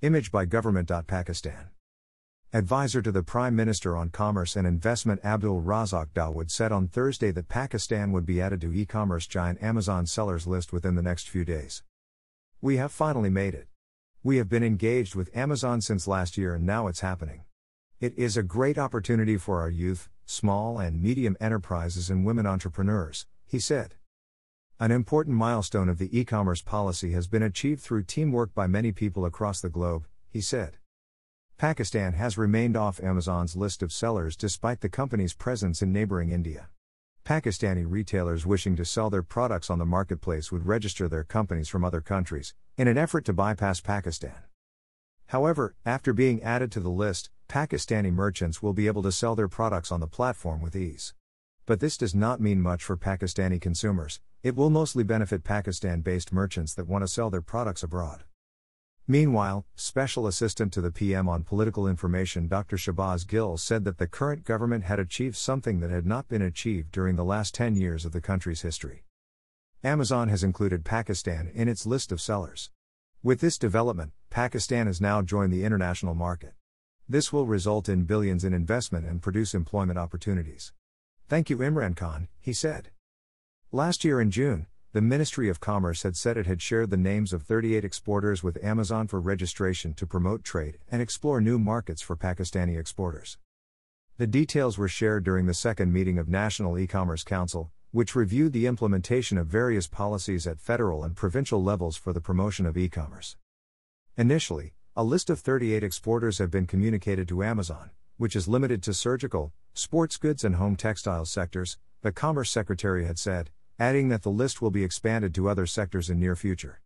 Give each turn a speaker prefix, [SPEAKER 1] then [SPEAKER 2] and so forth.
[SPEAKER 1] Image by Government.Pakistan. Advisor to the Prime Minister on Commerce and Investment Abdul Razak Dawood said on Thursday that Pakistan would be added to e commerce giant Amazon sellers list within the next few days. We have finally made it. We have been engaged with Amazon since last year and now it's happening. It is a great opportunity for our youth, small and medium enterprises, and women entrepreneurs, he said. An important milestone of the e commerce policy has been achieved through teamwork by many people across the globe, he said. Pakistan has remained off Amazon's list of sellers despite the company's presence in neighboring India. Pakistani retailers wishing to sell their products on the marketplace would register their companies from other countries, in an effort to bypass Pakistan. However, after being added to the list, Pakistani merchants will be able to sell their products on the platform with ease. But this does not mean much for Pakistani consumers, it will mostly benefit Pakistan based merchants that want to sell their products abroad. Meanwhile, Special Assistant to the PM on Political Information Dr. Shahbaz Gill said that the current government had achieved something that had not been achieved during the last 10 years of the country's history. Amazon has included Pakistan in its list of sellers. With this development, Pakistan has now joined the international market. This will result in billions in investment and produce employment opportunities. Thank you, Imran Khan, he said. Last year in June, the Ministry of Commerce had said it had shared the names of 38 exporters with Amazon for registration to promote trade and explore new markets for Pakistani exporters. The details were shared during the second meeting of National E-commerce Council, which reviewed the implementation of various policies at federal and provincial levels for the promotion of e-commerce. Initially, a list of 38 exporters have been communicated to Amazon, which is limited to surgical, sports goods, and home textiles sectors, the Commerce Secretary had said, adding that the list will be expanded to other sectors in near future.